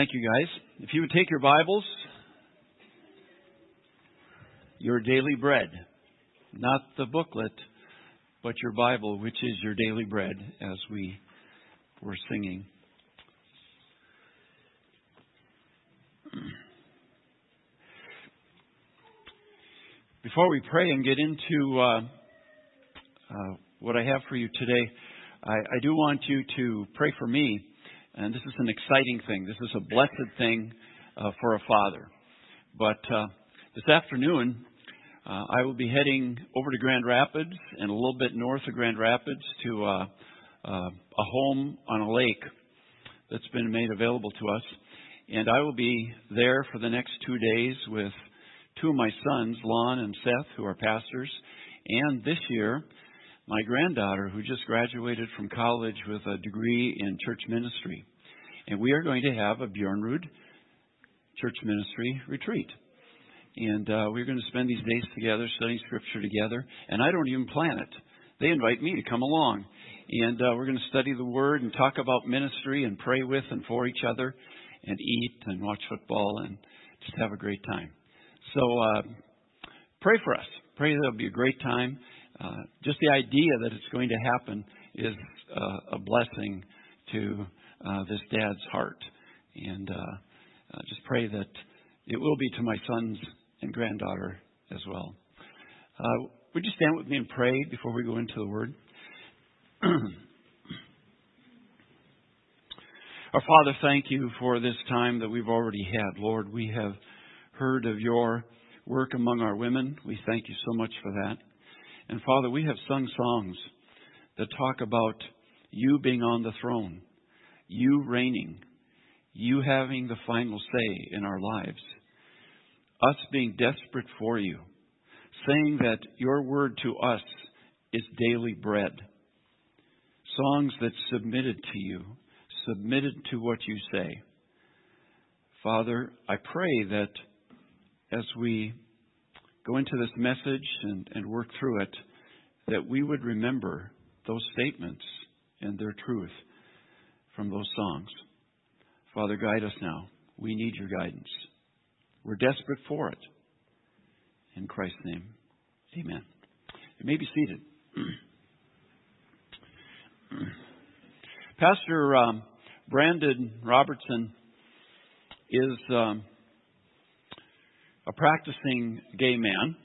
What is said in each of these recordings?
Thank you, guys. If you would take your Bibles, your daily bread, not the booklet, but your Bible, which is your daily bread, as we were singing. Before we pray and get into uh, uh, what I have for you today, I, I do want you to pray for me and this is an exciting thing. This is a blessed thing uh, for a father. But uh, this afternoon, uh, I will be heading over to Grand Rapids and a little bit north of Grand Rapids to uh, uh, a home on a lake that's been made available to us. And I will be there for the next two days with two of my sons, Lon and Seth, who are pastors. And this year, my granddaughter who just graduated from college with a degree in church ministry. And we are going to have a Bjornrud church ministry retreat. And uh, we're going to spend these days together studying scripture together. And I don't even plan it. They invite me to come along. And uh, we're going to study the Word and talk about ministry and pray with and for each other and eat and watch football and just have a great time. So uh, pray for us. Pray that it'll be a great time. Uh, just the idea that it's going to happen is uh, a blessing to uh, this dad's heart. And uh, uh, just pray that it will be to my sons and granddaughter as well. Uh, would you stand with me and pray before we go into the Word? Our Father, thank you for this time that we've already had. Lord, we have heard of your work among our women. We thank you so much for that. And Father, we have sung songs that talk about you being on the throne, you reigning, you having the final say in our lives, us being desperate for you, saying that your word to us is daily bread. Songs that submitted to you, submitted to what you say. Father, I pray that as we go into this message and, and work through it, that we would remember those statements and their truth from those songs. Father, guide us now. We need your guidance. We're desperate for it. In Christ's name, amen. You may be seated. Pastor um, Brandan Robertson is um, a practicing gay man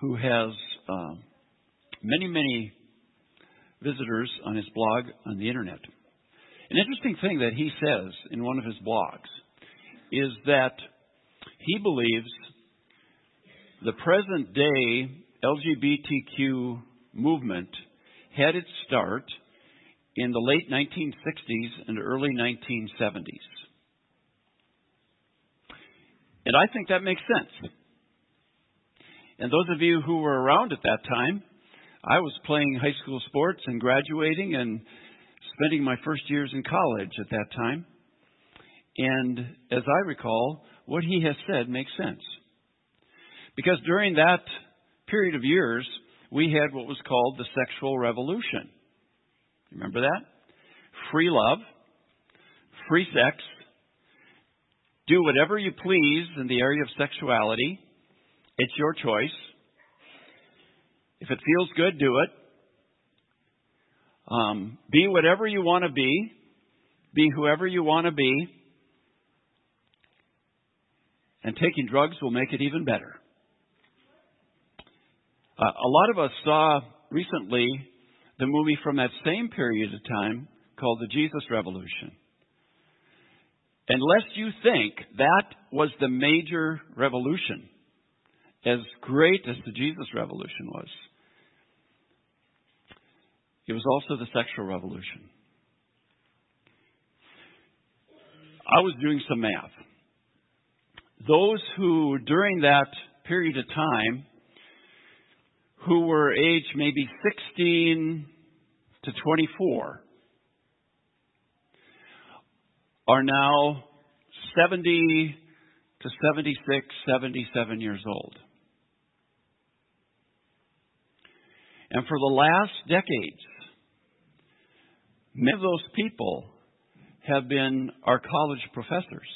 who has uh, many, many visitors on his blog on the internet. An interesting thing that he says in one of his blogs is that he believes the present day LGBTQ movement had its start in the late 1960s and early 1970s. And I think that makes sense. And those of you who were around at that time, I was playing high school sports and graduating and spending my first years in college at that time. And as I recall, what he has said makes sense. Because during that period of years, we had what was called the sexual revolution. Remember that? Free love, free sex, do whatever you please in the area of sexuality. It's your choice. If it feels good, do it. Um, be whatever you want to be. Be whoever you want to be. And taking drugs will make it even better. Uh, a lot of us saw recently the movie from that same period of time called The Jesus Revolution. Unless you think that was the major revolution, as great as the Jesus Revolution was, it was also the sexual revolution. I was doing some math. Those who, during that period of time, who were aged maybe 16 to 24, are now 70 to 76, 77 years old. And for the last decades, many of those people have been our college professors.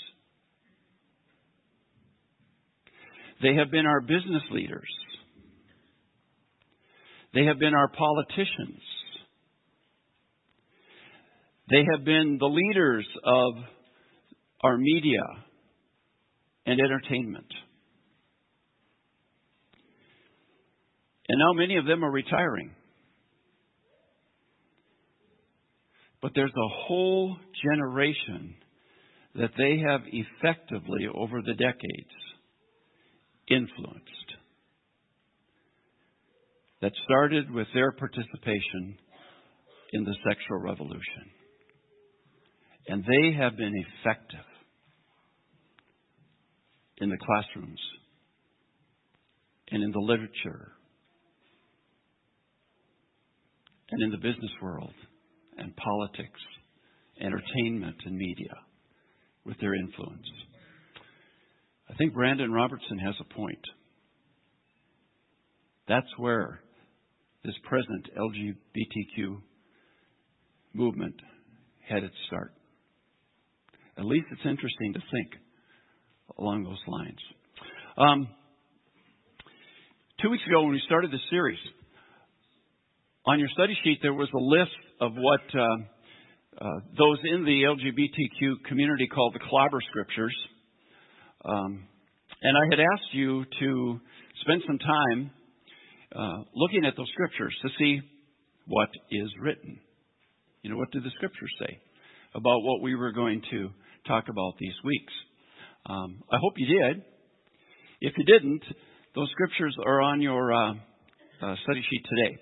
They have been our business leaders. They have been our politicians. They have been the leaders of our media and entertainment. And now many of them are retiring. But there's a whole generation that they have effectively, over the decades, influenced. That started with their participation in the sexual revolution. And they have been effective in the classrooms and in the literature and in the business world and politics, entertainment, and media with their influence. I think Brandan Robertson has a point. That's where this present LGBTQ movement had its start. At least it's interesting to think along those lines. Um, two weeks ago, when we started this series, on your study sheet there was a list of what uh, uh, those in the LGBTQ community call the clobber scriptures. Um, and I had asked you to spend some time uh, looking at those scriptures to see what is written. You know, what did the scriptures say about what we were going to talk about these weeks? Um, I hope you did. If you didn't, those scriptures are on your uh, uh, study sheet today.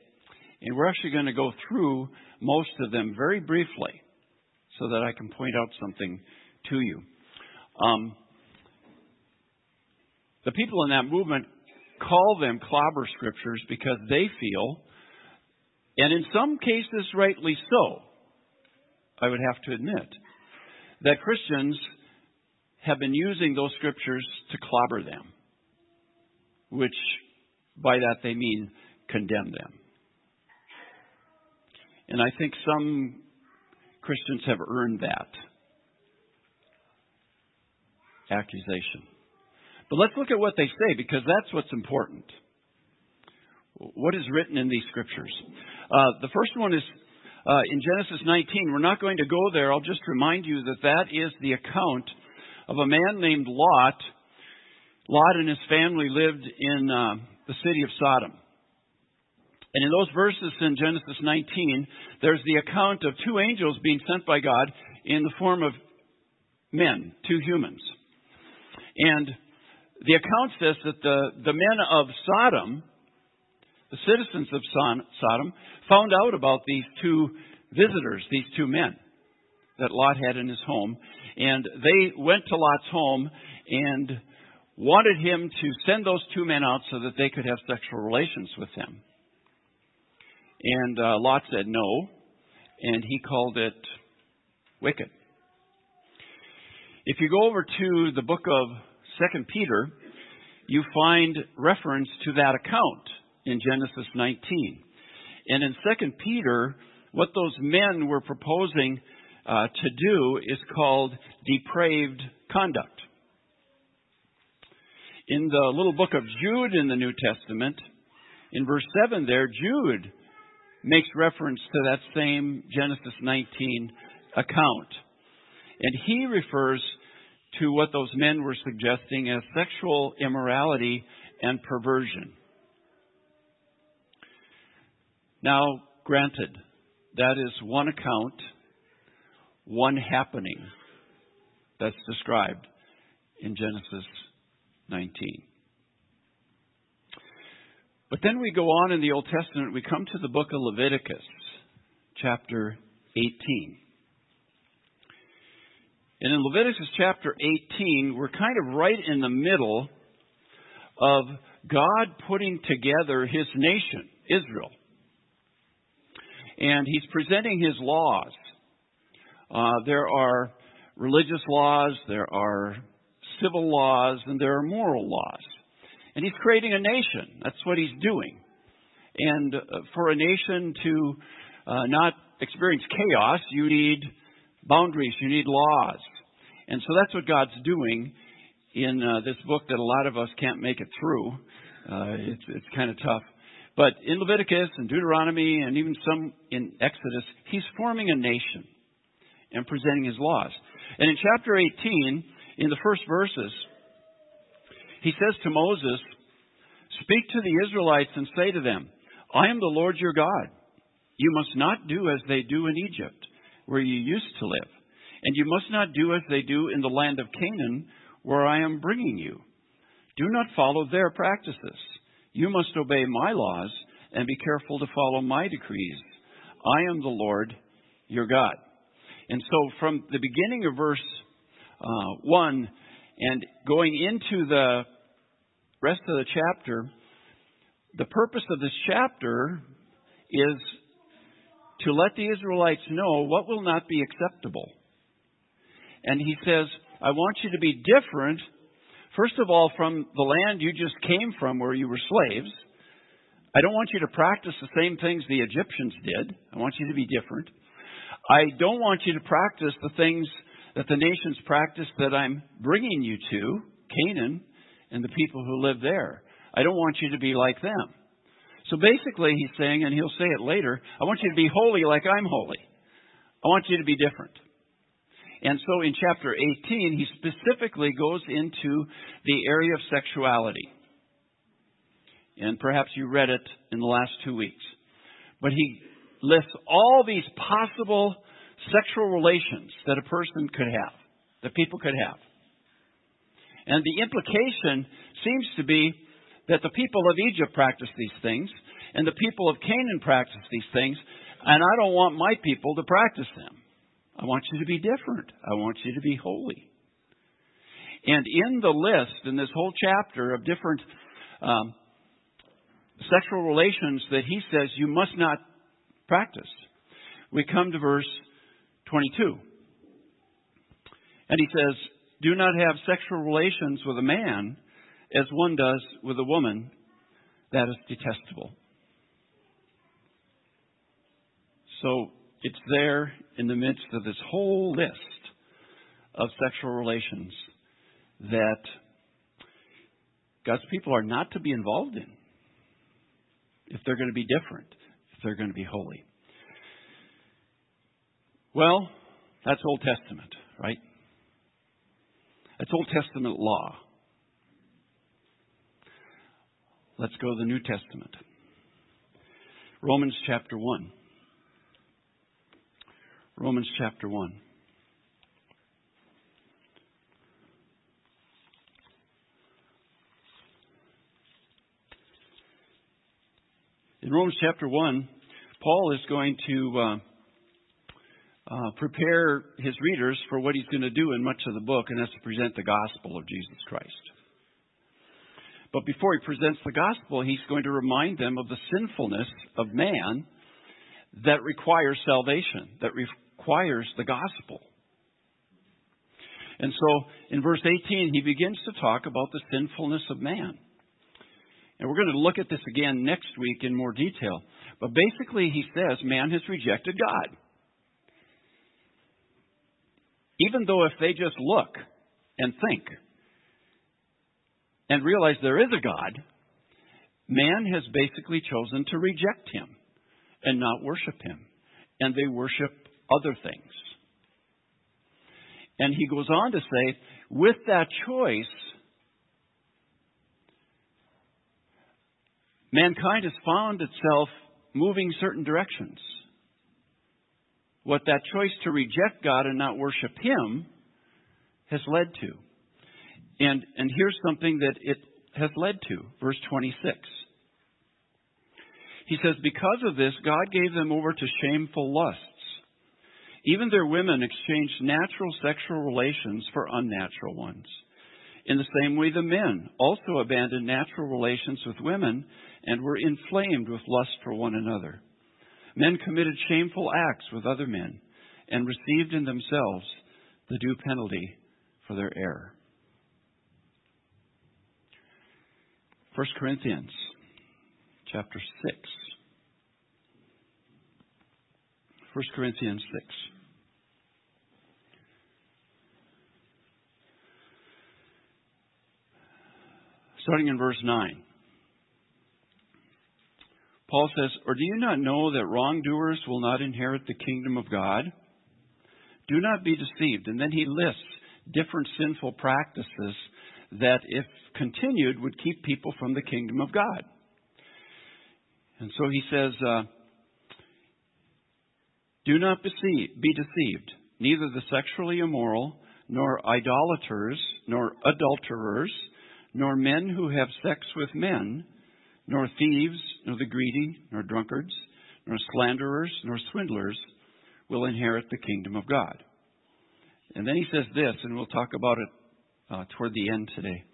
And we're actually going to go through most of them very briefly so that I can point out something to you. Um, the people in that movement call them clobber scriptures because they feel, and in some cases rightly so, I would have to admit, that Christians have been using those scriptures to clobber them, which by that they mean condemn them. And I think some Christians have earned that accusation. But let's look at what they say because that's what's important. What is written in these scriptures? Uh, the first one is uh, in Genesis 19. We're not going to go there. I'll just remind you that that is the account of a man named Lot. Lot and his family lived in uh, the city of Sodom. And in those verses in Genesis 19, there's the account of two angels being sent by God in the form of men, two humans. And the account says that the, the men of Sodom, the citizens of Sodom, found out about these two visitors, these two men that Lot had in his home. And they went to Lot's home and wanted him to send those two men out so that they could have sexual relations with them. And uh, Lot said no, and he called it wicked. If you go over to the book of Second Peter, you find reference to that account in Genesis 19. And in Second Peter, what those men were proposing uh, to do is called depraved conduct. In the little book of Jude in the New Testament, in verse 7 there, Jude makes reference to that same Genesis 19 account. And he refers to what those men were suggesting as sexual immorality and perversion. Now, granted, that is one account, one happening that's described in Genesis 19. But then we go on in the Old Testament, we come to the book of Leviticus, chapter 18. And in Leviticus chapter 18, we're kind of right in the middle of God putting together his nation, Israel. And he's presenting his laws. Uh, there are religious laws, there are civil laws, and there are moral laws. And he's creating a nation. That's what he's doing. And uh, for a nation to uh, not experience chaos, you need boundaries, you need laws. And so that's what God's doing in uh, this book that a lot of us can't make it through. Uh, it's it's kind of tough. But in Leviticus and Deuteronomy and even some in Exodus, he's forming a nation and presenting his laws. And in chapter 18, in the first verses, he says to Moses, Speak to the Israelites and say to them, I am the Lord your God. You must not do as they do in Egypt, where you used to live. And you must not do as they do in the land of Canaan, where I am bringing you. Do not follow their practices. You must obey my laws and be careful to follow my decrees. I am the Lord your God. And so, from the beginning of verse uh, 1 and going into the rest of the chapter, the purpose of this chapter is to let the Israelites know what will not be acceptable. And he says, I want you to be different, first of all, from the land you just came from where you were slaves. I don't want you to practice the same things the Egyptians did. I want you to be different. I don't want you to practice the things that the nations practice that I'm bringing you to, Canaan, and the people who live there. I don't want you to be like them. So basically, he's saying, and he'll say it later, I want you to be holy like I'm holy. I want you to be different. And so in chapter 18, he specifically goes into the area of sexuality. And perhaps you read it in the last two weeks. But he lists all these possible sexual relations that a person could have, that people could have. And the implication seems to be that the people of Egypt practice these things, and the people of Canaan practice these things, and I don't want my people to practice them. I want you to be different. I want you to be holy. And in the list, in this whole chapter of different um, sexual relations that he says you must not practice, we come to verse 22. And he says, Do not have sexual relations with a man as one does with a woman. That is detestable. So it's there in the midst of this whole list of sexual relations that God's people are not to be involved in if they're going to be different, if they're going to be holy. Well, that's Old Testament, right? That's Old Testament law. Let's go to the New Testament. Romans chapter 1. Romans chapter 1. In Romans chapter 1, Paul is going to uh, uh, prepare his readers for what he's going to do in much of the book, and that's to present the gospel of Jesus Christ. But before he presents the gospel, he's going to remind them of the sinfulness of man that requires salvation, that requires the gospel. And so in verse 18, he begins to talk about the sinfulness of man. And we're going to look at this again next week in more detail. But basically, he says man has rejected God. Even though if they just look and think and realize there is a God, man has basically chosen to reject him and not worship him. And they worship other things. And he goes on to say, with that choice, mankind has found itself moving certain directions. What that choice to reject God and not worship Him has led to. And, and here's something that it has led to. Verse 26. He says, Because of this, God gave them over to shameful lusts. Even their women exchanged natural sexual relations for unnatural ones. In the same way, the men also abandoned natural relations with women and were inflamed with lust for one another. Men committed shameful acts with other men and received in themselves the due penalty for their error. 1 Corinthians chapter 6. 1 Corinthians 6. Starting in verse 9. Paul says, Or do you not know that wrongdoers will not inherit the kingdom of God? Do not be deceived. And then he lists different sinful practices that, if continued, would keep people from the kingdom of God. And so he says, uh, Do not be deceived. Neither the sexually immoral, nor idolaters, nor adulterers, nor men who have sex with men, nor thieves, nor the greedy, nor drunkards, nor slanderers, nor swindlers will inherit the kingdom of God. And then he says this, and we'll talk about it uh, toward the end today.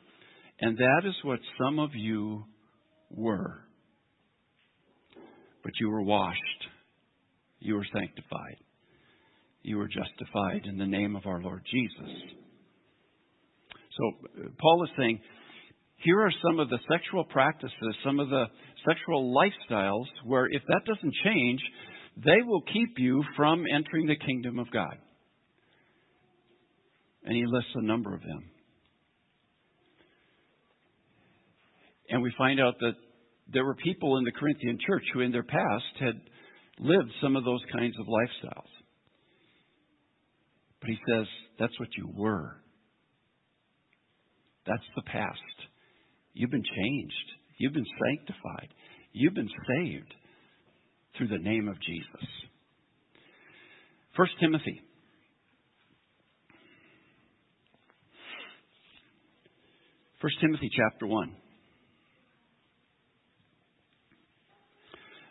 And that is what some of you were. But you were washed, you were sanctified, you were justified in the name of our Lord Jesus. So, uh, Paul is saying, here are some of the sexual practices, some of the sexual lifestyles where if that doesn't change, they will keep you from entering the kingdom of God. And he lists a number of them. And we find out that there were people in the Corinthian church who, in their past, had lived some of those kinds of lifestyles. But he says, that's what you were. That's the past. You've been changed. You've been sanctified. You've been saved through the name of Jesus. 1 Timothy. 1 Timothy chapter 1.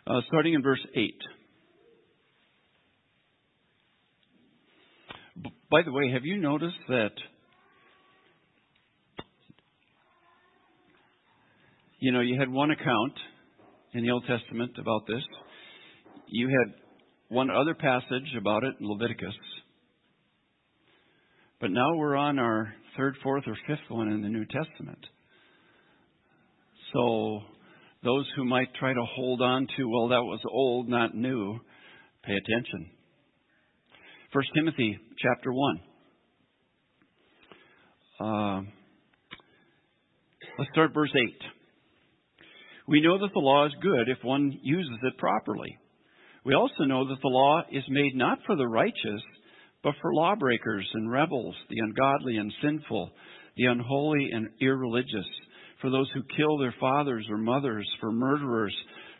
Uh, starting in verse 8. By the way, have you noticed that You know, you had one account in the Old Testament about this. You had one other passage about it in Leviticus. But now we're on our third, fourth, or fifth one in the New Testament. So those who might try to hold on to, well, that was old, not new, pay attention. 1 Timothy chapter 1. Uh, let's start verse 8. We know that the law is good if one uses it properly. We also know that the law is made not for the righteous, but for lawbreakers and rebels, the ungodly and sinful, the unholy and irreligious, for those who kill their fathers or mothers, for murderers,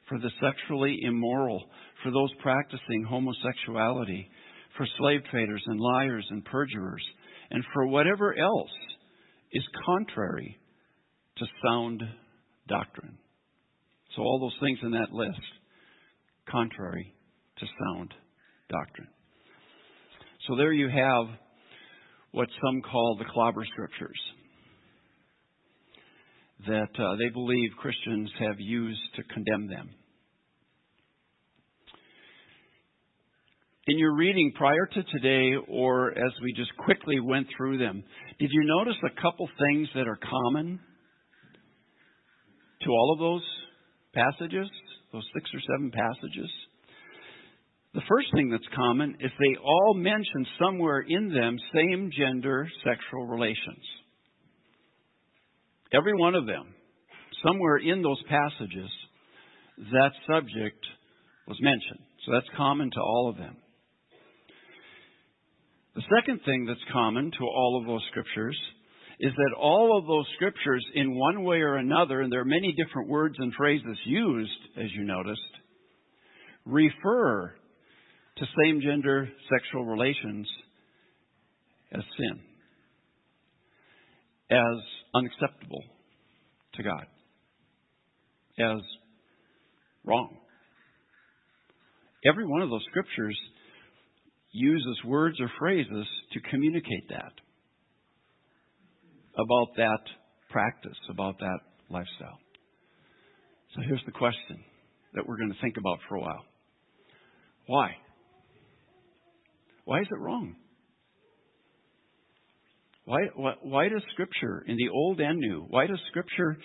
for the sexually immoral, for those practicing homosexuality, for slave traders and liars and perjurers, and for whatever else is contrary to sound doctrine. So, all those things in that list, contrary to sound doctrine. So, there you have what some call the clobber scriptures that uh, they believe Christians have used to condemn them. In your reading prior to today, or as we just quickly went through them, did you notice a couple things that are common to all of those passages, those six or seven passages, the first thing that's common is they all mention somewhere in them same gender sexual relations. Every one of them, somewhere in those passages, that subject was mentioned. So that's common to all of them. The second thing that's common to all of those scriptures is that all of those scriptures, in one way or another, and there are many different words and phrases used, as you noticed, refer to same gender sexual relations as sin, as unacceptable to God, as wrong. Every one of those scriptures uses words or phrases to communicate that about that practice, about that lifestyle. So here's the question that we're going to think about for a while. Why? Why is it wrong? Why, why, why, does Scripture, in the Old and New, why does Scripture,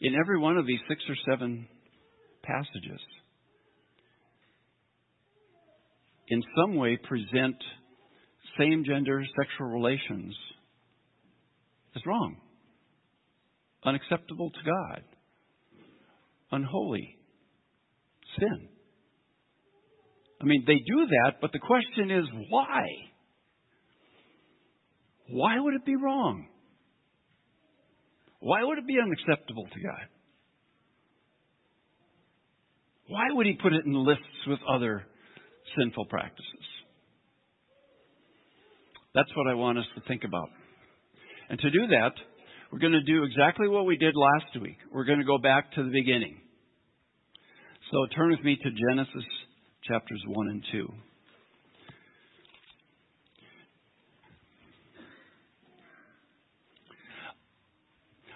in every one of these six or seven passages, in some way present same gender sexual relations is wrong. unacceptable to God, unholy, sin. I mean, they do that, but the question is why? Why would it be wrong? Why would it be unacceptable to God? Why would He put it in lists with other sinful practices? That's what I want us to think about. And to do that, we're going to do exactly what we did last week. We're going to go back to the beginning. So turn with me to Genesis chapters 1 and 2.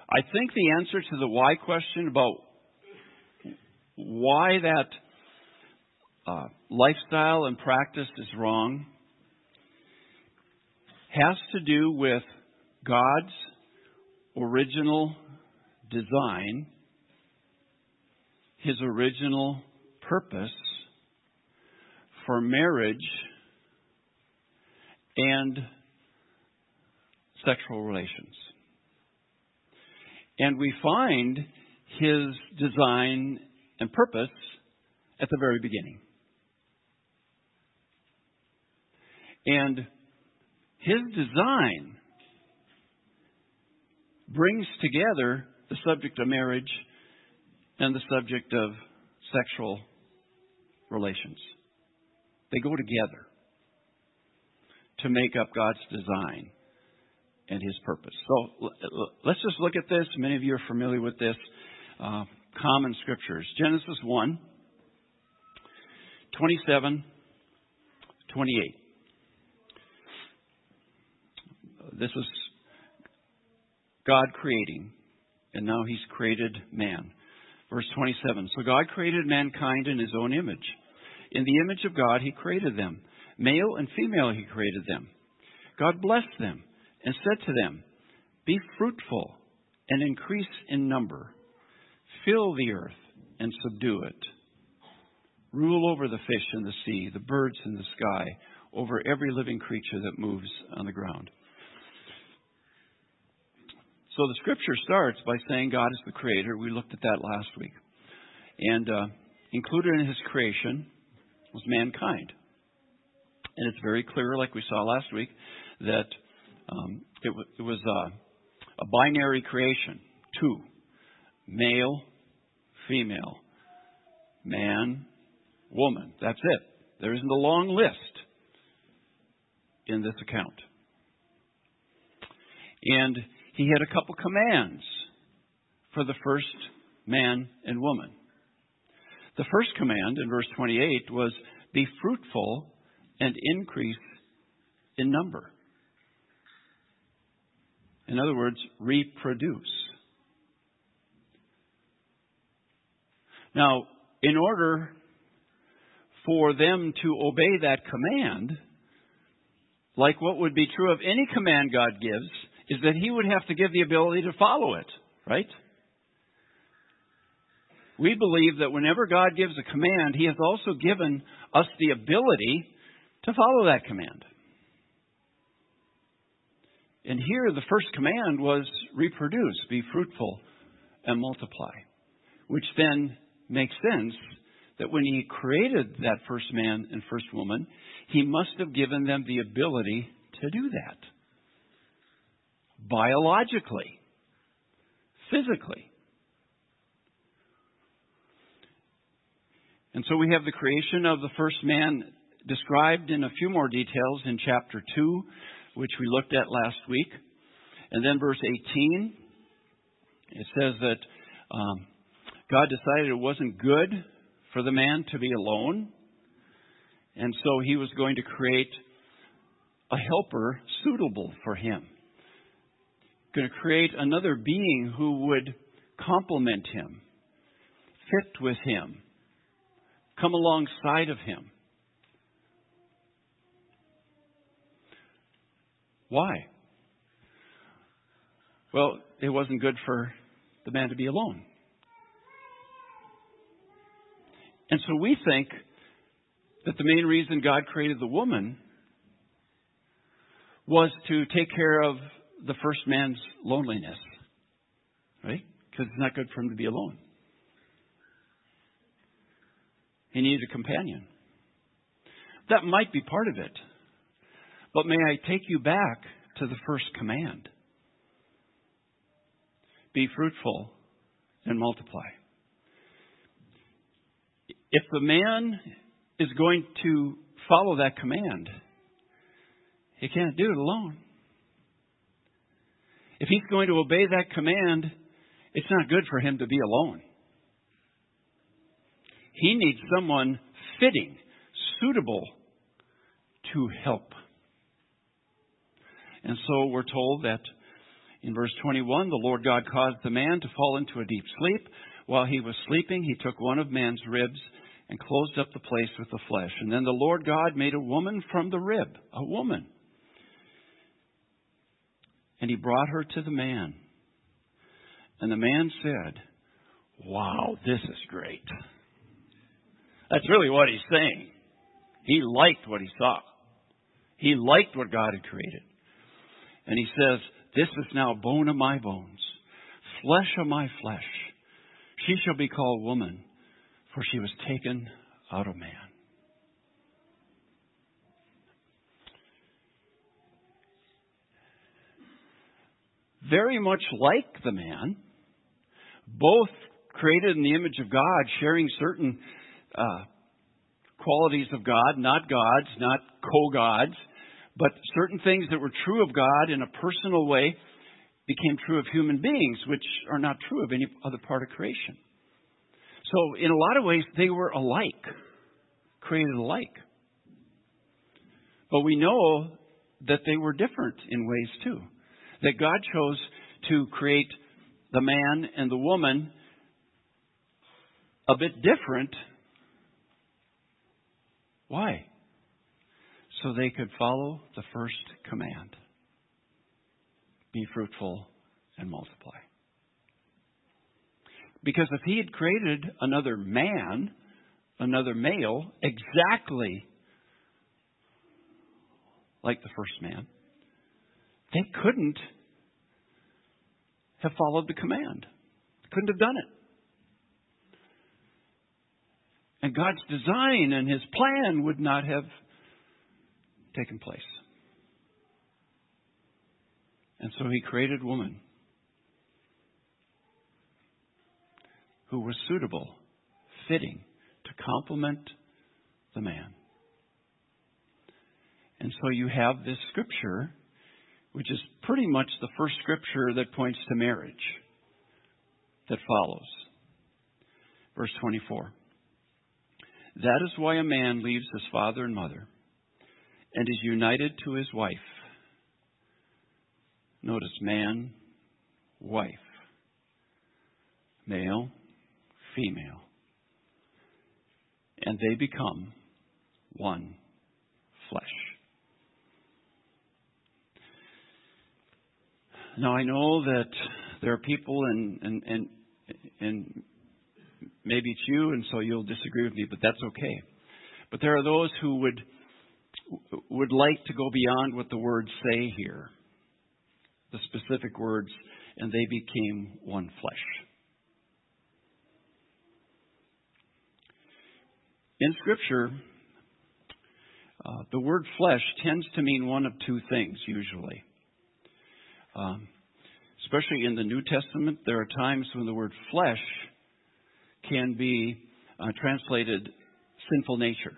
I think the answer to the why question about why that uh, lifestyle and practice is wrong has to do with God's original design, his original purpose for marriage and sexual relations. And we find his design and purpose at the very beginning. And his design brings together the subject of marriage and the subject of sexual relations. They go together to make up God's design and His purpose. So let's just look at this. Many of you are familiar with this. Uh, common scriptures. Genesis 1, 27, 28. This was God creating, and now He's created man. Verse 27. So God created mankind in His own image. In the image of God, He created them. Male and female, He created them. God blessed them and said to them, Be fruitful and increase in number. Fill the earth and subdue it. Rule over the fish in the sea, the birds in the sky, over every living creature that moves on the ground. So the scripture starts by saying God is the creator. We looked at that last week. And uh, included in his creation was mankind. And it's very clear, like we saw last week, that um, it, w- it, was uh, a binary creation two male, female, man, woman. That's it. There isn't a long list in this account. And he had a couple commands for the first man and woman. The first command in verse 28 was be fruitful and increase in number. In other words, reproduce. Now, in order for them to obey that command, like what would be true of any command God gives, is that he would have to give the ability to follow it, right? We believe that whenever God gives a command, he has also given us the ability to follow that command. And here, the first command was reproduce, be fruitful, and multiply, which then makes sense that when he created that first man and first woman, he must have given them the ability to do that biologically, physically. And so we have the creation of the first man described in a few more details in chapter 2, which we looked at last week. And then verse 18, it says that um, God decided it wasn't good for the man to be alone. And so he was going to create a helper suitable for him going to create another being who would complement him, fit with him, come alongside of him. Why? Well, it wasn't good for the man to be alone. And so we think that the main reason God created the woman was to take care of the first man's loneliness. right? Because it's not good for him to be alone. He needs a companion. That might be part of it. But may I take you back to the first command be fruitful and multiply. If the man is going to follow that command, he can't do it alone. If he's going to obey that command, it's not good for him to be alone. He needs someone fitting, suitable to help. And so we're told that in verse 21, the Lord God caused the man to fall into a deep sleep. While he was sleeping, he took one of man's ribs and closed up the place with the flesh. And then the Lord God made a woman from the rib, a woman. And he brought her to the man. And the man said, Wow, this is great. That's really what he's saying. He liked what he saw. He liked what God had created. And he says, This is now bone of my bones, flesh of my flesh. She shall be called woman, for she was taken out of man. Very much like the man, both created in the image of God, sharing certain uh, qualities of God, not gods, not co gods, but certain things that were true of God in a personal way became true of human beings, which are not true of any other part of creation. So, in a lot of ways, they were alike, created alike. But we know that they were different in ways too. That God chose to create the man and the woman a bit different. Why? So they could follow the first command be fruitful and multiply. Because if he had created another man, another male, exactly like the first man, they couldn't have followed the command. Couldn't have done it. And God's design and His plan would not have taken place. And so He created woman who was suitable, fitting to complement the man. And so you have this scripture, which is pretty much the first scripture that points to marriage, that follows. Verse 24. That is why a man leaves his father and mother and is united to his wife. Notice man, wife, male, female. And they become one flesh. Now I know that there are people and and and and maybe it's you and so you'll disagree with me, but that's okay. But there are those who would would like to go beyond what the words say here. The specific words, and they became one flesh. In Scripture, uh, the word flesh tends to mean one of two things, usually. Um, especially in the New Testament, there are times when the word flesh can be uh, translated sinful nature.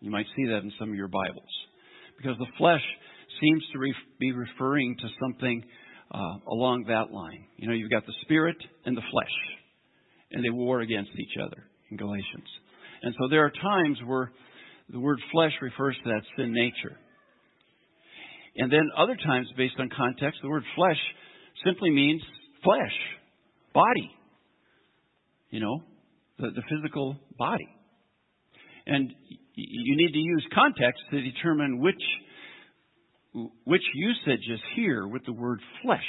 You might see that in some of your Bibles. Because the flesh seems to be referring to something uh, along that line. You know, you've got the spirit and the flesh, and they war against each other in Galatians. And so there are times where the word flesh refers to that sin nature. And then other times, based on context, the word flesh simply means flesh, body. You know, the, the physical body. And you need to use context to determine which which usage is here with the word flesh,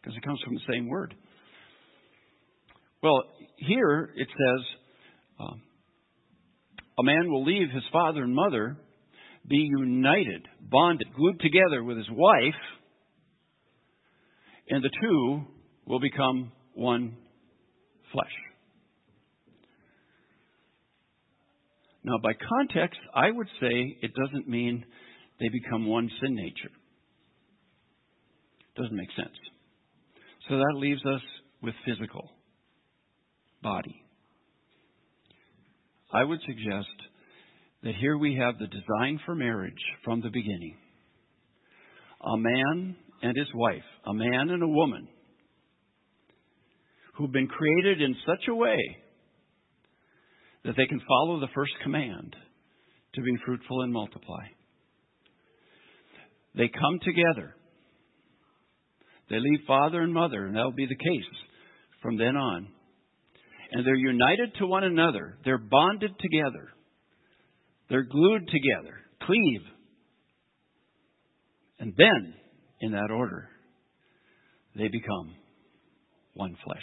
because it comes from the same word. Well, here it says, um, a man will leave his father and mother, be united, bonded, glued together with his wife, and the two will become one flesh. Now, by context, I would say it doesn't mean they become one sin nature. Doesn't make sense. So that leaves us with physical body. I would suggest that here we have the design for marriage from the beginning. A man and his wife, a man and a woman, who've been created in such a way that they can follow the first command to be fruitful and multiply. They come together. They leave father and mother, and that'll be the case from then on. And they're united to one another. They're bonded together. They're glued together. Cleave. And then, in that order, they become one flesh.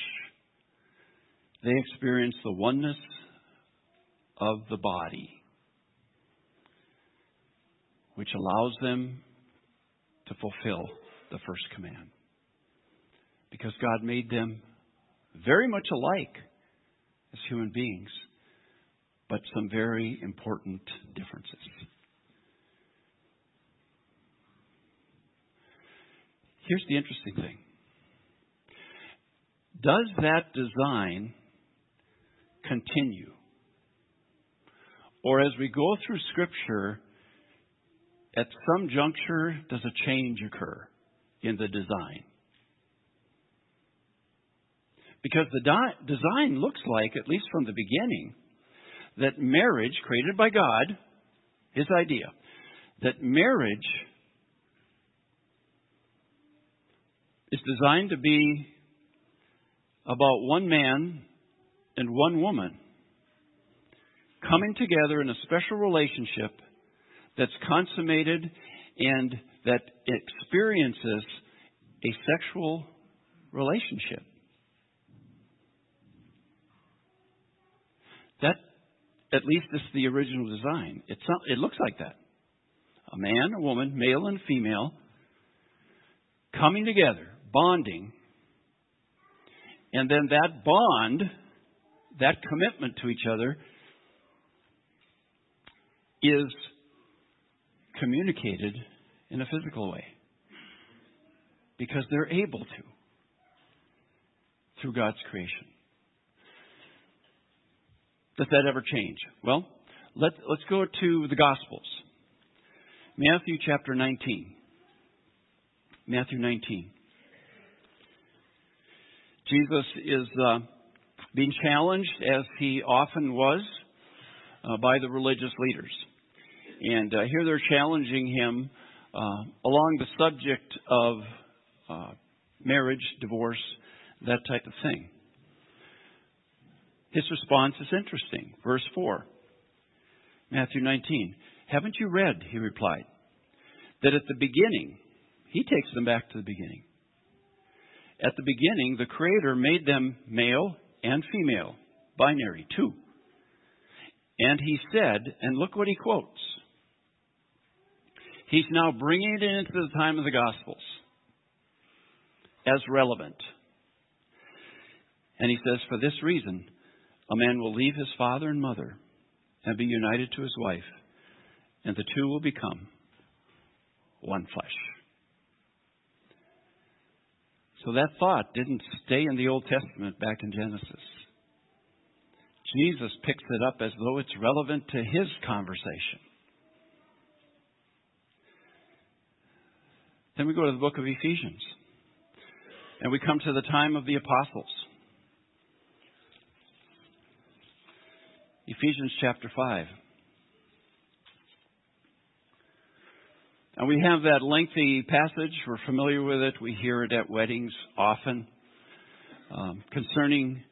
They experience the oneness of the body, which allows them to fulfill the first command. Because God made them very much alike as human beings, but some very important differences. Here's the interesting thing. Does that design continue? Or as we go through Scripture, at some juncture, does a change occur in the design? Because the di- design looks like, at least from the beginning, that marriage, created by God, his idea, that marriage is designed to be about one man and one woman coming together in a special relationship that's consummated and that experiences a sexual relationship. That, at least, is the original design. It's not, it looks like that. A man, a woman, male and female, coming together, bonding, and then that bond, that commitment to each other, is communicated in a physical way because they're able to through God's creation. Does that ever change? Well, let, let's go to the Gospels. Matthew chapter 19. Matthew 19. Jesus is uh, being challenged, as he often was, uh, by the religious leaders. And uh, here they're challenging him uh, along the subject of uh, marriage, divorce, that type of thing. His response is interesting. Verse 4, Matthew 19. Haven't you read, he replied, that at the beginning, he takes them back to the beginning. At the beginning, the Creator made them male and female, binary, two. And he said, and look what he quotes He's now bringing it into the time of the Gospels as relevant. And he says, For this reason, a man will leave his father and mother and be united to his wife, and the two will become one flesh. So that thought didn't stay in the Old Testament back in Genesis. Jesus picks it up as though it's relevant to his conversation. Then we go to the book of Ephesians. And we come to the time of the apostles. Ephesians chapter 5. And we have that lengthy passage. We're familiar with it. We hear it at weddings often um, concerning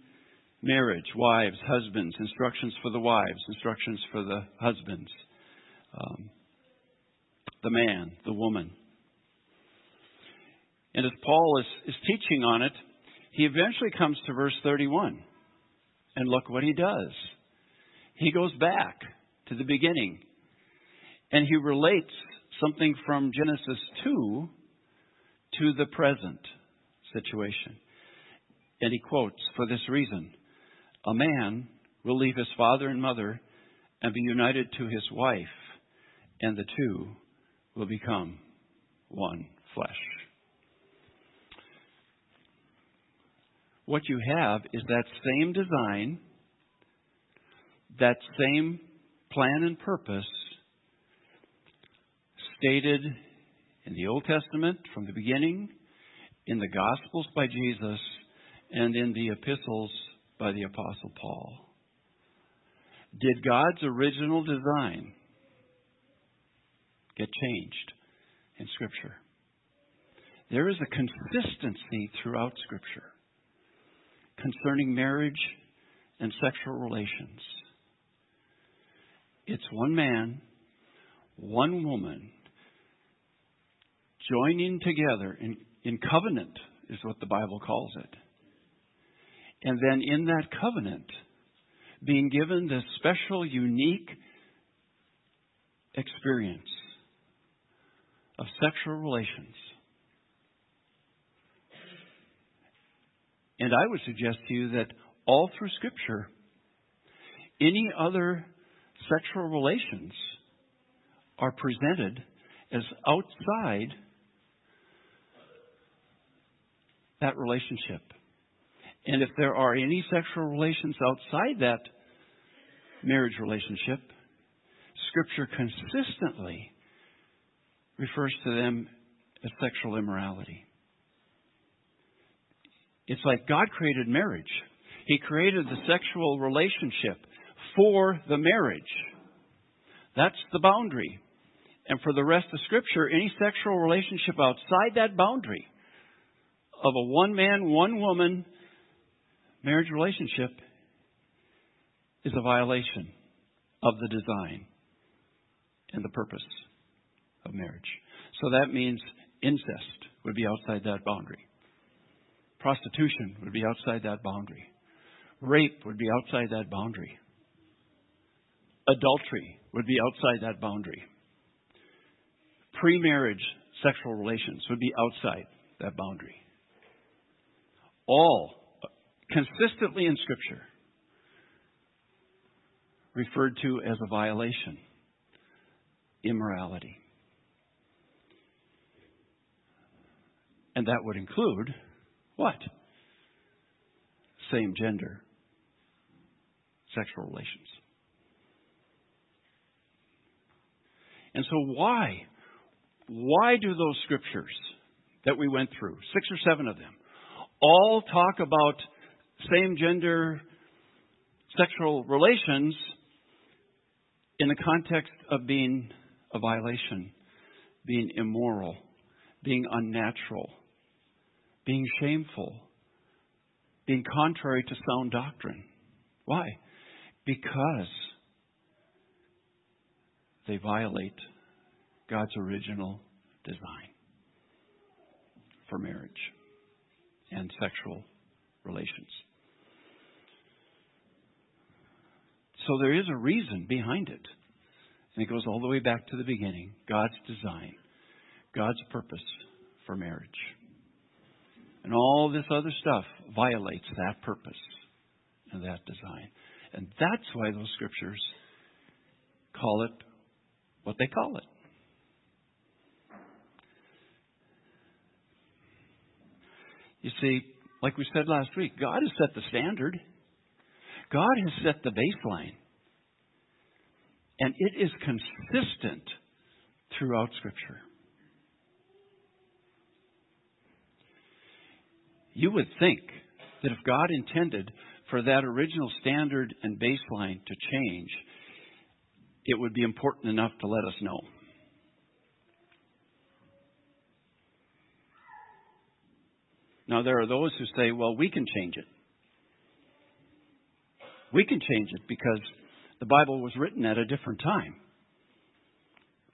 marriage, wives, husbands, instructions for the wives, instructions for the husbands, um, the man, the woman. And as Paul is, is teaching on it, he eventually comes to verse 31. And look what he does. He goes back to the beginning and he relates something from Genesis 2 to the present situation. And he quotes, For this reason, a man will leave his father and mother and be united to his wife, and the two will become one flesh. What you have is that same design, that same plan and purpose stated in the Old Testament from the beginning, in the Gospels by Jesus, and in the epistles by the Apostle Paul. Did God's original design get changed in Scripture? There is a consistency throughout Scripture concerning marriage and sexual relations. It's one man, one woman joining together in, in covenant, is what the Bible calls it. And then in that covenant, being given this special, unique experience of sexual relations. And I would suggest to you that all through Scripture, any other sexual relations are presented as outside that relationship. And if there are any sexual relations outside that marriage relationship, Scripture consistently refers to them as sexual immorality. It's like God created marriage. He created the sexual relationship for the marriage. That's the boundary. And for the rest of Scripture, any sexual relationship outside that boundary of a one man, one woman marriage relationship is a violation of the design and the purpose of marriage. So that means incest would be outside that boundary. Prostitution would be outside that boundary. Rape would be outside that boundary. Adultery would be outside that boundary. Pre-marriage sexual relations would be outside that boundary. All consistently in Scripture referred to as a violation, immorality. And that would include what? Same gender sexual relations. And so, why? Why do those scriptures that we went through, six or seven of them, all talk about same gender sexual relations in the context of being a violation, being immoral, being unnatural, being shameful, being contrary to sound doctrine. Why? Because they violate God's original design for marriage and sexual relations. So there is a reason behind it. And it goes all the way back to the beginning God's design, God's purpose for marriage. And all this other stuff violates that purpose and that design. And that's why those scriptures call it what they call it. You see, like we said last week, God has set the standard. God has set the baseline. And it is consistent throughout Scripture. You would think that if God intended for that original standard and baseline to change, it would be important enough to let us know. Now, there are those who say, well, we can change it. We can change it because the Bible was written at a different time.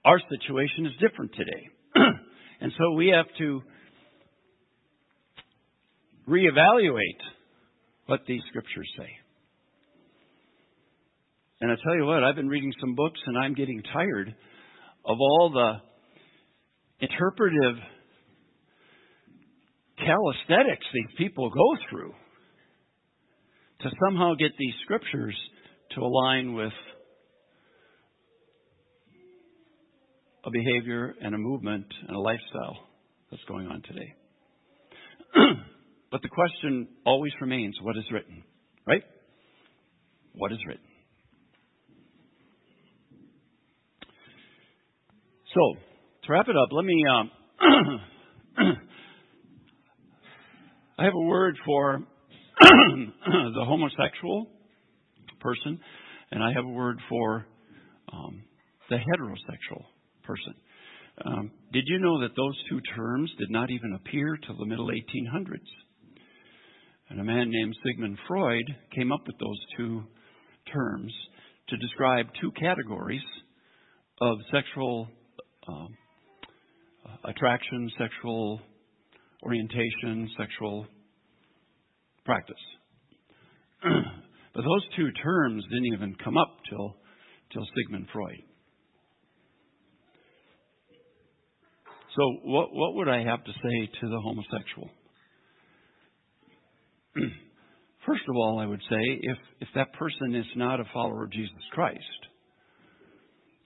Our situation is different today. and so we have to reevaluate what these scriptures say. And I tell you what, I've been reading some books and I'm getting tired of all the interpretive calisthenics these people go through to somehow get these scriptures to align with a behavior and a movement and a lifestyle that's going on today. but the question always remains what is written, right? What is written? So, to wrap it up, let me. Um, I have a word for the homosexual person, and I have a word for um, the heterosexual person. Um, did you know that those two terms did not even appear till the middle 1800s? And a man named Sigmund Freud came up with those two terms to describe two categories of sexual um, attraction, sexual orientation, sexual practice. but those two terms didn't even come up till till Sigmund Freud. So what what would I have to say to the homosexual? First of all, I would say if if that person is not a follower of Jesus Christ,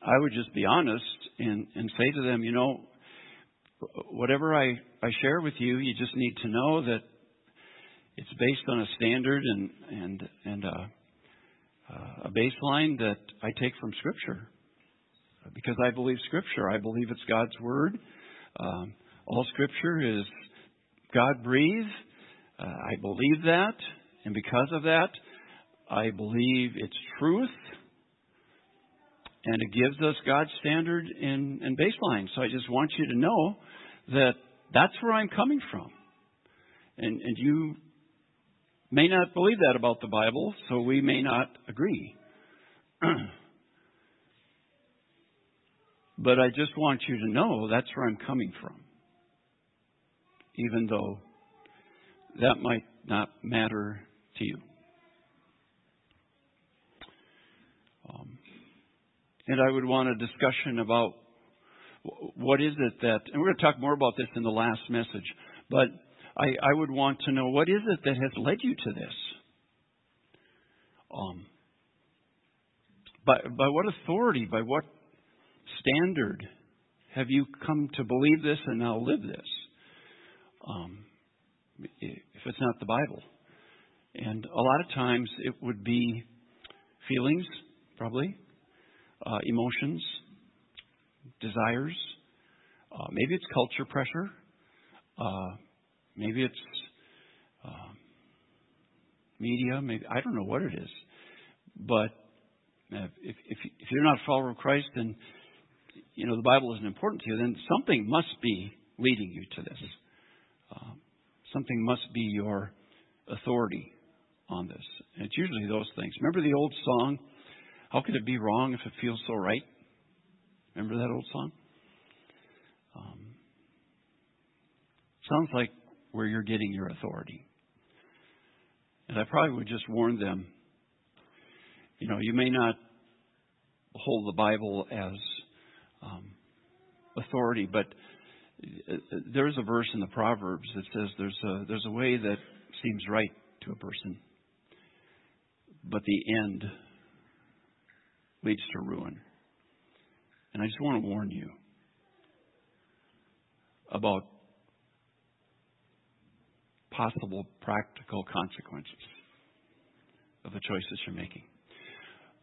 I would just be honest and, and say to them, you know, whatever I, I share with you, you just need to know that it's based on a standard and and and uh, a baseline that I take from Scripture, because I believe Scripture. I believe it's God's word. Um, all Scripture is God breathed. Uh, I believe that, and because of that, I believe it's truth and it gives us God's standard and, and baseline. So I just want you to know that that's where I'm coming from. And, and you may not believe that about the Bible, so we may not agree. but I just want you to know that's where I'm coming from. Even though that might not matter to you. And I would want a discussion about what is it that, and we're going to talk more about this in the last message, but I, I would want to know what is it that has led you to this? Um, by, by what authority, by what standard have you come to believe this and now live this? Um, if it's not the Bible. And a lot of times it would be feelings, probably, uh, emotions, desires. Uh, maybe it's culture pressure. Uh, maybe it's uh, media. Maybe I don't know what it is. But if, if, if you're not a follower of Christ, then you know the Bible isn't important to you. Then something must be leading you to this. Uh, something must be your authority on this. And it's usually those things. Remember the old song? How could it be wrong if it feels so right? Remember that old song? Um, sounds like where you're getting your authority. And I probably would just warn them you know, you may not hold the Bible as um, authority, but uh, there's a verse in the Proverbs that says there's a, there's a way that seems right to a person, but the end leads to ruin. And I just want to warn you about possible practical consequences of the choices you're making.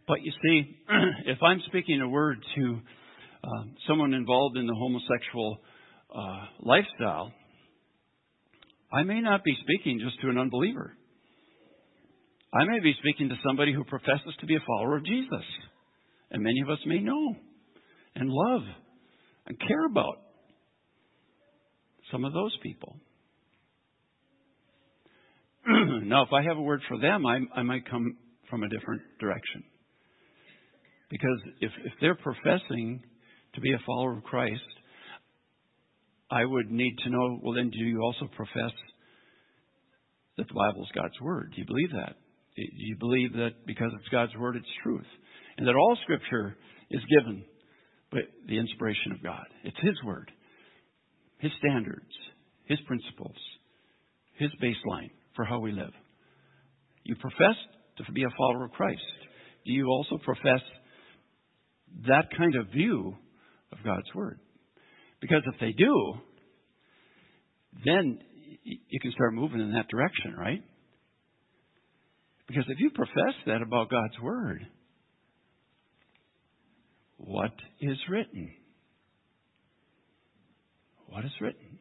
But you see, if I'm speaking a word to uh, someone involved in the homosexual uh, lifestyle, I may not be speaking just to an unbeliever. I may be speaking to somebody who professes to be a follower of Jesus. And many of us may know and love and care about some of those people. now, if I have a word for them, I, I might come from a different direction. Because if, if they're professing to be a follower of Christ, I would need to know well, then, do you also profess that the Bible is God's Word? Do you believe that? Do you believe that because it's God's Word, it's truth? And that all Scripture is given by the inspiration of God. It's His Word, His standards, His principles, His baseline for how we live. You profess to be a follower of Christ. Do you also profess that kind of view of God's Word? Because if they do, then you can start moving in that direction, right? Because if you profess that about God's Word, what is written? What is written?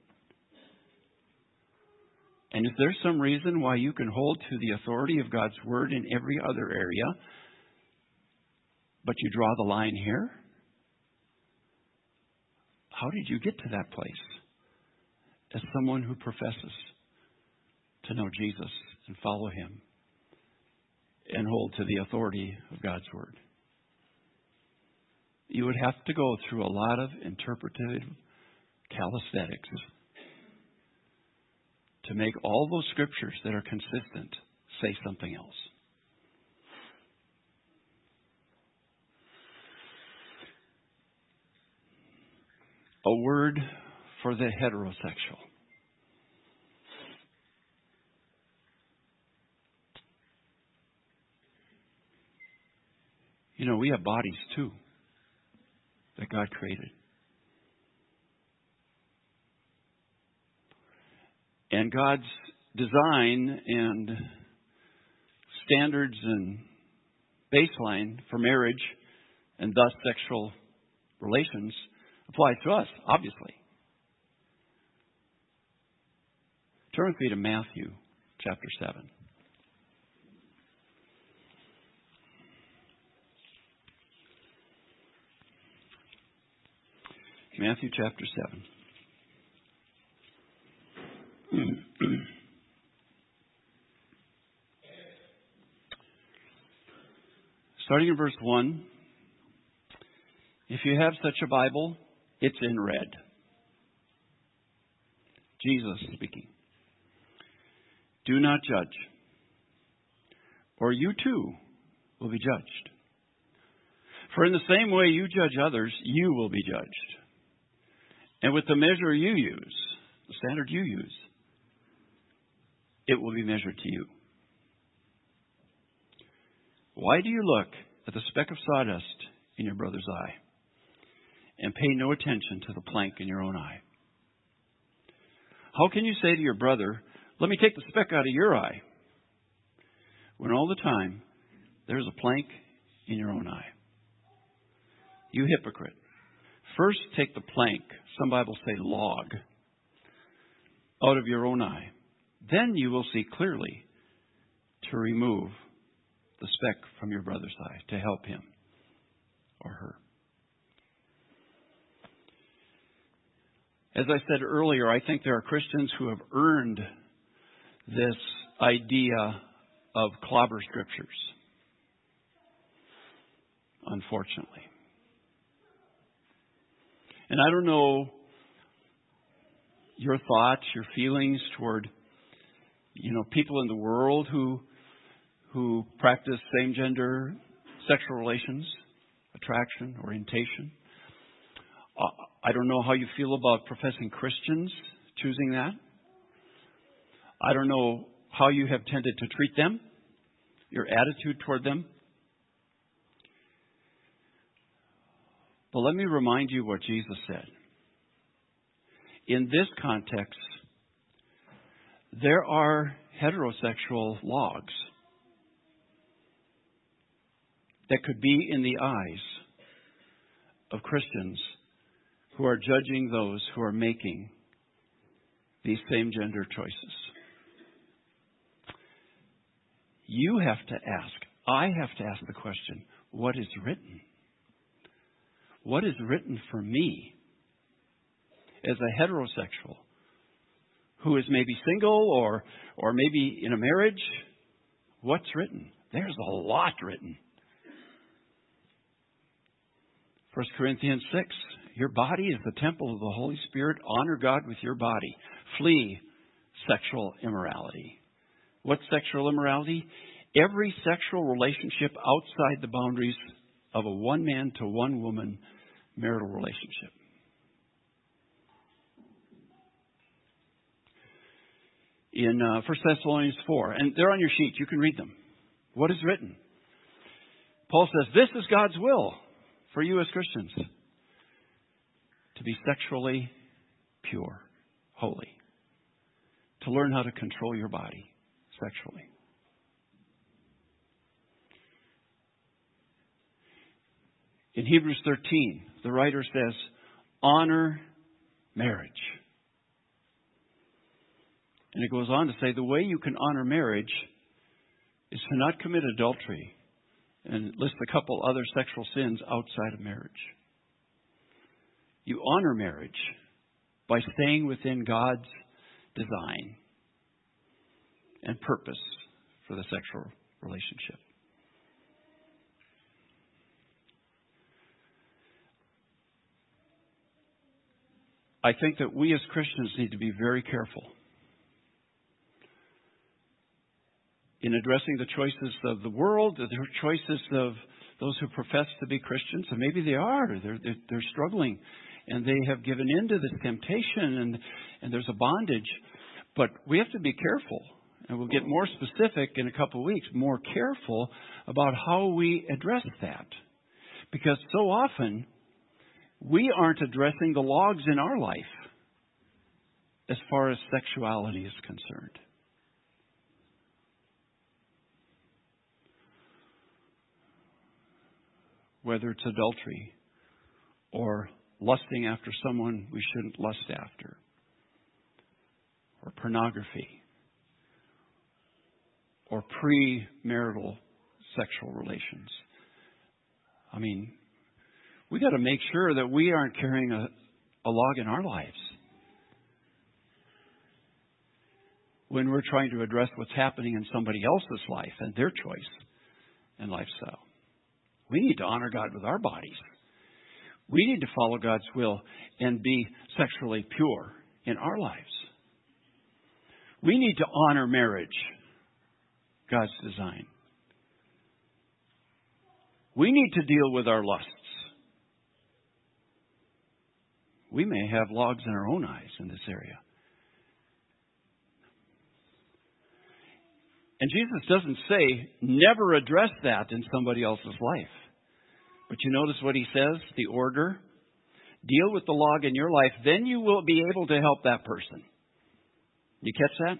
And is there some reason why you can hold to the authority of God's Word in every other area, but you draw the line here? How did you get to that place as someone who professes to know Jesus and follow Him and hold to the authority of God's Word? You would have to go through a lot of interpretive calisthenics to make all those scriptures that are consistent say something else. A word for the heterosexual. You know, we have bodies too that God created. And God's design and standards and baseline for marriage and thus sexual relations applies to us, obviously. Turn with me to Matthew chapter 7. Matthew chapter 7. Starting in verse 1, if you have such a Bible, it's in red. Jesus speaking. Do not judge, or you too will be judged. For in the same way you judge others, you will be judged. And with the measure you use, the standard you use, it will be measured to you. Why do you look at the speck of sawdust in your brother's eye and pay no attention to the plank in your own eye? How can you say to your brother, Let me take the speck out of your eye, when all the time there's a plank in your own eye? You hypocrite. First take the plank, some Bibles say log, out of your own eye then you will see clearly to remove the speck from your brother's eye to help him or her. As I said earlier, I think there are Christians who have earned this idea of clobber scriptures. Unfortunately. And I don't know your thoughts, your feelings toward you know, people in the world who who practice same gender sexual relations, attraction, orientation. Uh, I don't know how you feel about professing Christians choosing that. I don't know how you have tended to treat them, your attitude toward them. Let me remind you what Jesus said. In this context, there are heterosexual logs that could be in the eyes of Christians who are judging those who are making these same gender choices. You have to ask, I have to ask the question what is written? What is written for me as a heterosexual who is maybe single or, or maybe in a marriage, what's written? There's a lot written. 1 Corinthians 6 Your body is the temple of the Holy Spirit. Honor God with your body. Flee sexual immorality. What's sexual immorality? Every sexual relationship outside the boundaries of a one man to one woman marital relationship. in uh, 1 Thessalonians 4. And they're on your sheet. You can read them. What is written? Paul says, This is God's will for you as Christians to be sexually pure, holy, to learn how to control your body sexually. In Hebrews 13, the writer says, honor marriage. And it goes on to say the way you can honor marriage is to not commit adultery and list a couple other sexual sins outside of marriage. You honor marriage by staying within God's design and purpose for the sexual relationship. I think that we as Christians need to be very careful in addressing the choices of the world, the choices of those who profess to be Christians, and maybe they are. They're, they're, they're struggling and they have given in to this temptation and, and there's a bondage. But we have to be careful, and we'll get more specific in a couple of weeks, more careful about how we address that. Because so often, we aren't addressing the logs in our life as far as sexuality is concerned. Whether it's adultery or lusting after someone we shouldn't lust after, or pornography, or premarital sexual relations. I mean, we got to make sure that we aren't carrying a, a log in our lives when we're trying to address what's happening in somebody else's life and their choice and lifestyle. We need to honor God with our bodies. We need to follow God's will and be sexually pure in our lives. We need to honor marriage, God's design. We need to deal with our lusts. We may have logs in our own eyes in this area. And Jesus doesn't say, never address that in somebody else's life. But you notice what he says, the order? Deal with the log in your life, then you will be able to help that person. You catch that?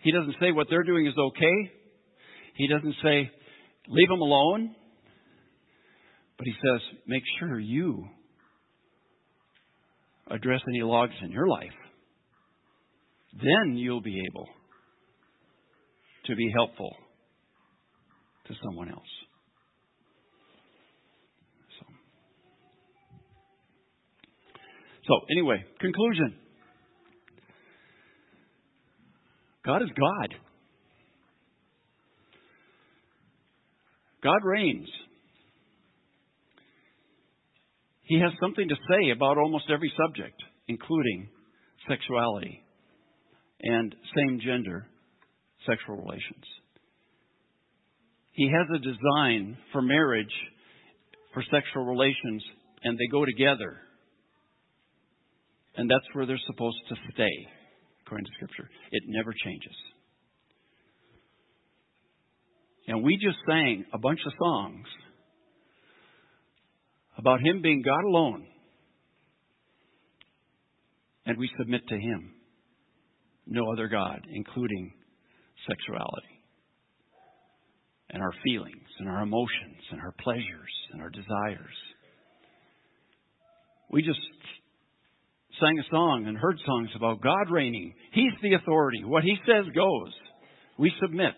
He doesn't say what they're doing is okay. He doesn't say, leave them alone. But he says, make sure you address any logs in your life. Then you'll be able to be helpful to someone else. So, so anyway, conclusion. God is God. God reigns. He has something to say about almost every subject, including sexuality and same gender sexual relations. He has a design for marriage, for sexual relations, and they go together. And that's where they're supposed to stay, according to Scripture. It never changes. And we just sang a bunch of songs about Him being God alone. And we submit to Him, no other God, including sexuality and our feelings and our emotions and our pleasures and our desires. We just sang a song and heard songs about God reigning. He's the authority. What He says goes. We submit.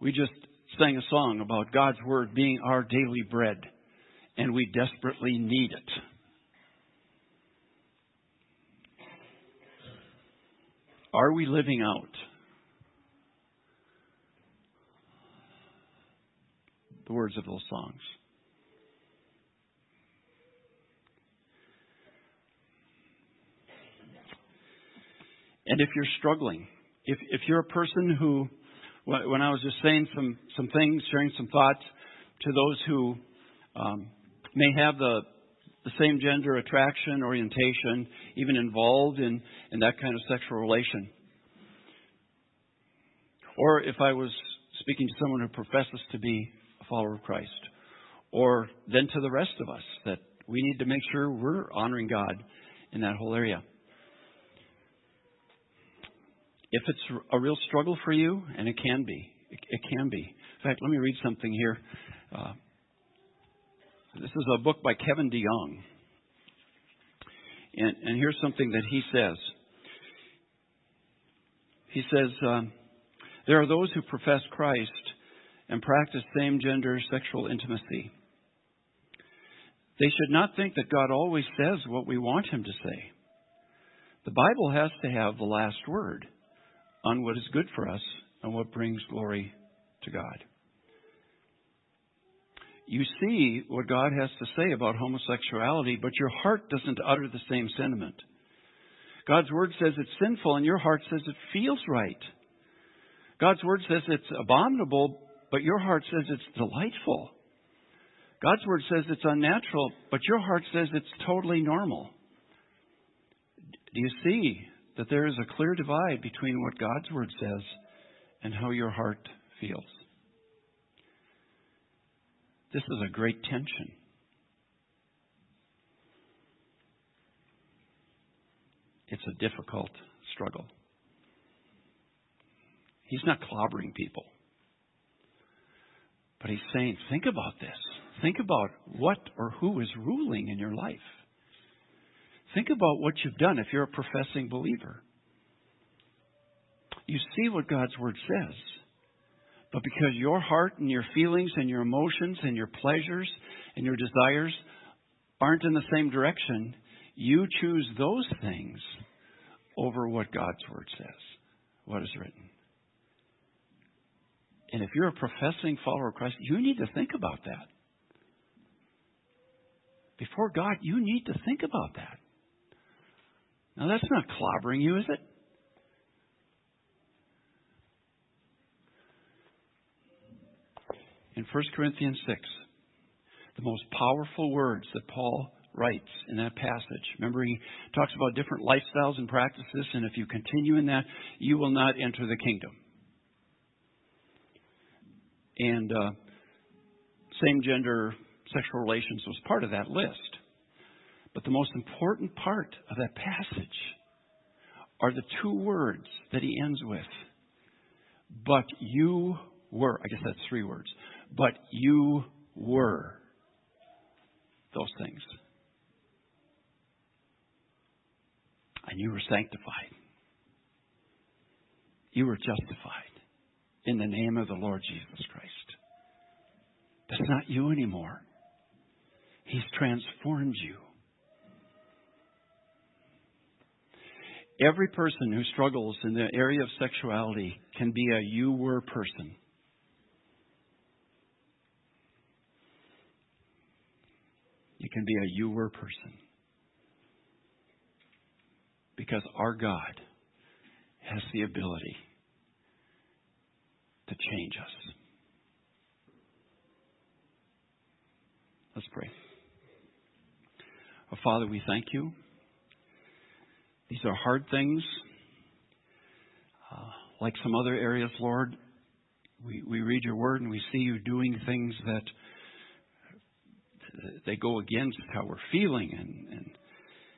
We just sang a song about God's Word being our daily bread, and we desperately need it. Are we living out the words of those songs. And if you're struggling, if, if you're a person who, when I was just saying some, some things, sharing some thoughts to those who um, may have the, the same gender attraction, orientation, even involved in, in that kind of sexual relation. Or if I was speaking to someone who professes to be a follower of Christ. Or then to the rest of us that we need to make sure we're honoring God in that whole area. If it's a real struggle for you, and it can be, it, it can be. In fact, let me read something here. Uh, this is a book by Kevin DeYoung. And, and here's something that he says. He says, um, There are those who profess Christ and practice same gender sexual intimacy. They should not think that God always says what we want Him to say. The Bible has to have the last word on what is good for us and what brings glory to God. You see what God has to say about homosexuality, but your heart doesn't utter the same sentiment. God's word says it's sinful, and your heart says it feels right. God's word says it's abominable, but your heart says it's delightful. God's word says it's unnatural, but your heart says it's totally normal. Do you see that there is a clear divide between what God's word says and how your heart feels? This is a great tension. It's a difficult struggle. He's not clobbering people. But he's saying, think about this. Think about what or who is ruling in your life. Think about what you've done if you're a professing believer. You see what God's Word says. But because your heart and your feelings and your emotions and your pleasures and your desires aren't in the same direction, you choose those things over what God's Word says, what is written. And if you're a professing follower of Christ, you need to think about that. Before God, you need to think about that. Now, that's not clobbering you, is it? In 1 Corinthians 6, the most powerful words that Paul writes in that passage. Remember, he talks about different lifestyles and practices, and if you continue in that, you will not enter the kingdom. And uh, same gender sexual relations was part of that list. But the most important part of that passage are the two words that he ends with. But you were, I guess that's three words. But you were those things. And you were sanctified. You were justified in the name of the Lord Jesus Christ. That's not you anymore. He's transformed you. Every person who struggles in the area of sexuality can be a you were person. You can be a you were person. Because our God has the ability to change us. Let's pray. Oh, Father, we thank you. These are hard things. Uh, like some other areas, Lord, we, we read your word and we see you doing things that they go against how we're feeling and, and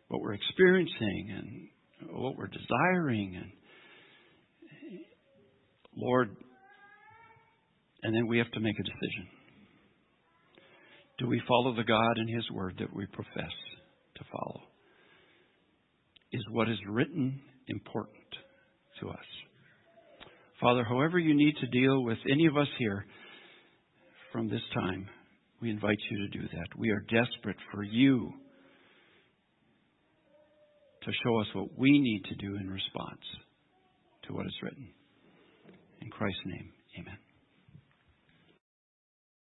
what we're experiencing and what we're desiring and Lord, and then we have to make a decision. Do we follow the God and His Word that we profess to follow? Is what is written important to us? Father, however you need to deal with any of us here from this time, we invite you to do that. We are desperate for you to show us what we need to do in response to what is written. In Christ's name, amen.